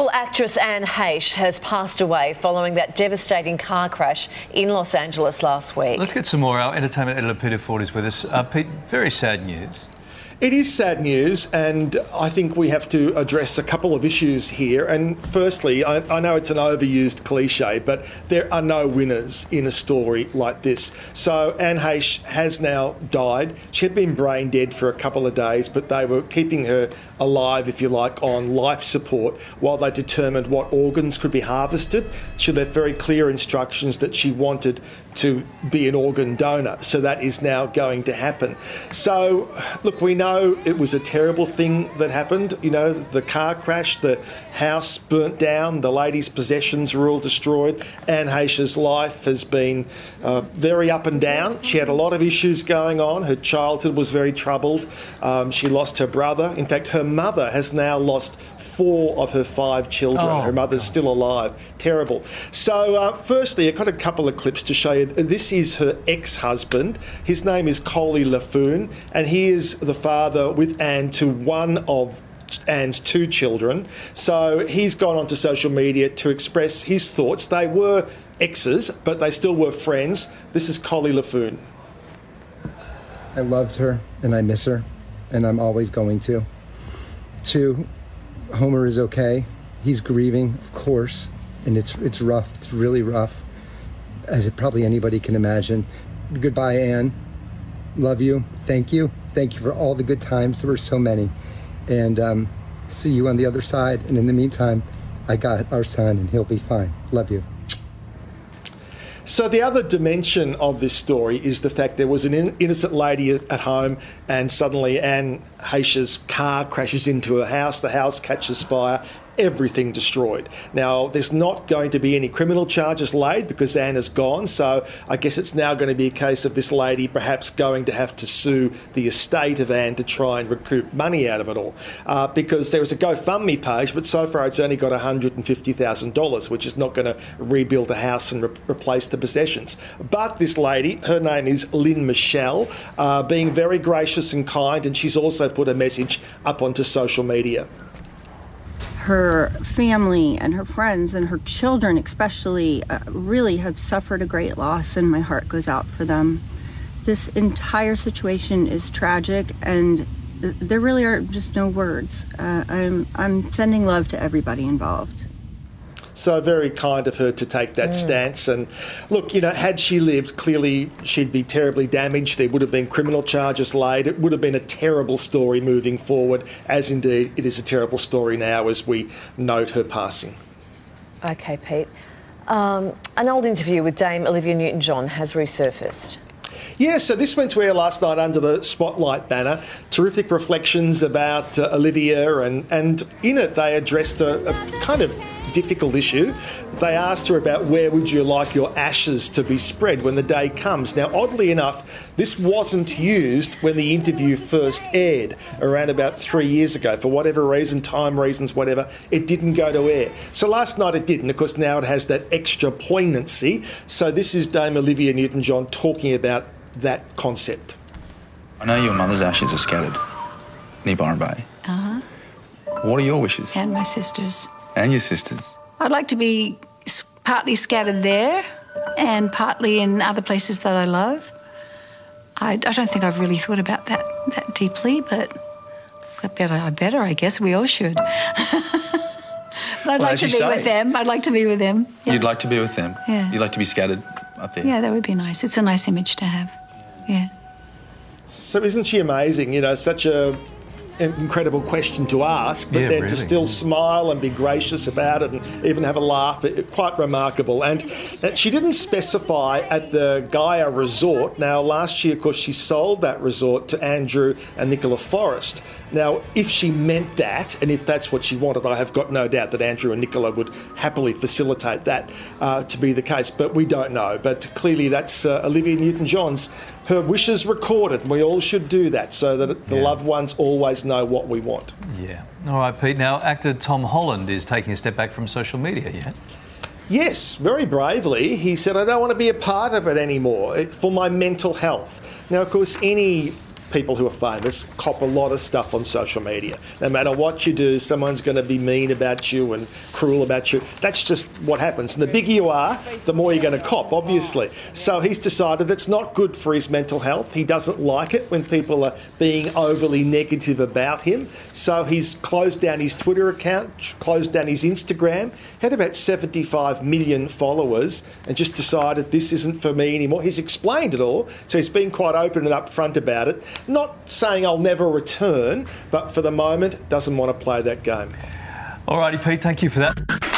Well, actress Anne Heche has passed away following that devastating car crash in Los Angeles last week. Let's get some more. Our entertainment editor Peter Ford is with us. Uh, Pete, very sad news. It is sad news, and I think we have to address a couple of issues here. And firstly, I, I, know it's an overused cliche, but there are no winners in a story like this. So Anne Heche has now died. She had been brain dead for a couple of days, but they were keeping her alive, if you like, on life support while they determined what organs could be harvested. She had very clear instructions that she wanted to be an organ donor. So that is now going to happen. So, look, we know it was a terrible thing that happened. You know, the car crash, the house burnt down, the lady's possessions were all destroyed. Anne Heche's life has been uh, very up and down. She had a lot of issues going on. Her childhood was very troubled. Um, she lost her brother. In fact, her mother has now lost four of her five children. Oh, her mother's still alive. Terrible. So, uh, firstly, I've got a couple of clips to show you. This is her ex husband. His name is Coley Laffoon, and he is the father with Anne to one of Anne's two children. So he's gone onto social media to express his thoughts. They were exes, but they still were friends. This is Coley Laffoon. I loved her and I miss her, and I'm always going to. Two, Homer is okay. He's grieving, of course, and it's it's rough. It's really rough, as probably anybody can imagine. Goodbye, Anne. Love you. Thank you. Thank you for all the good times. There were so many, and um, see you on the other side. And in the meantime, I got our son, and he'll be fine. Love you. So the other dimension of this story is the fact there was an innocent lady at home, and suddenly Anne Heche's car crashes into her house. The house catches fire, everything destroyed. Now, there's not going to be any criminal charges laid because Anne is gone, so I guess it's now going to be a case of this lady perhaps going to have to sue the estate of Anne to try and recoup money out of it all. Uh, because there was a GoFundMe page, but so far it's only got $150,000, which is not going to rebuild the house and re- replace the possessions. But this lady, her name is Lynne Mishele, uh, being very gracious and kind, and she's also put a message up onto social media her family and her friends and her children, especially, uh, really have suffered a great loss, and my heart goes out for them. This entire situation is tragic, and th- there really are just no words. Uh, I'm, I'm sending love to everybody involved. So very kind of her to take that mm. stance. And look, you know, had she lived, clearly she'd be terribly damaged. There would have been criminal charges laid. It would have been a terrible story moving forward, as indeed it is a terrible story now as we note her passing. Okay, Pete. Um, an old interview with Dame Olivia Newton John has resurfaced. Yeah, so this went to air last night under the Spotlight banner. Terrific reflections about uh, Olivia, and, and in it they addressed a, a kind of difficult issue. They asked her about where would you like your ashes to be spread when the day comes. Now, oddly enough, this wasn't used when the interview first aired around about three years ago. For whatever reason, time reasons, whatever, it didn't go to air. So last night it didn't. Of course, now it has that extra poignancy. So this is Dame Olivia Newton John talking about that concept. I know your mother's ashes are scattered near Byron Bay. Uh huh. What are your wishes? And my sister's. And your sisters? I'd like to be partly scattered there and partly in other places that I love. I, I don't think I've really thought about that that deeply, but I better, I better, I guess. We all should. I'd well, like to be say, with them. I'd like to be with them. Yeah. You'd like to be with them? Yeah. You'd like to be scattered up there? Yeah, that would be nice. It's a nice image to have. Yeah. So isn't she amazing? You know, such a incredible question to ask, but yeah, then really. to still smile and be gracious about it and even have a laugh, it, quite remarkable. And, and she didn't specify at the Gaia Resort. Now, last year, of course, she sold that resort to Andrew and Nicola Forrest. Now, if she meant that, and if that's what she wanted, I have got no doubt that Andrew and Nicola would happily facilitate that uh, to be the case, but we don't know. But clearly, that's uh, Olivia Newton John's her wishes recorded. We all should do that so that the yeah. loved ones always know what we want. Yeah. All right, Pete. Now, actor Tom Holland is taking a step back from social media, yeah? Yes, very bravely. He said, I don't want to be a part of it anymore eh, for my mental health. Now, of course, any people who are famous cop a lot of stuff on social media. No matter what you do, someone's going to be mean about you and cruel about you. That's just what happens. And the bigger you are, the more you're going to cop, obviously. So he's decided it's not good for his mental health. He doesn't like it when people are being overly negative about him. So he's closed down his Twitter account, closed down his Instagram, had about 75 million followers, and just decided this isn't for me anymore. He's explained it all, so he's been quite open and upfront about it. Not saying I'll never return, but for the moment, doesn't want to play that game. Alrighty, Pete, thank you for that.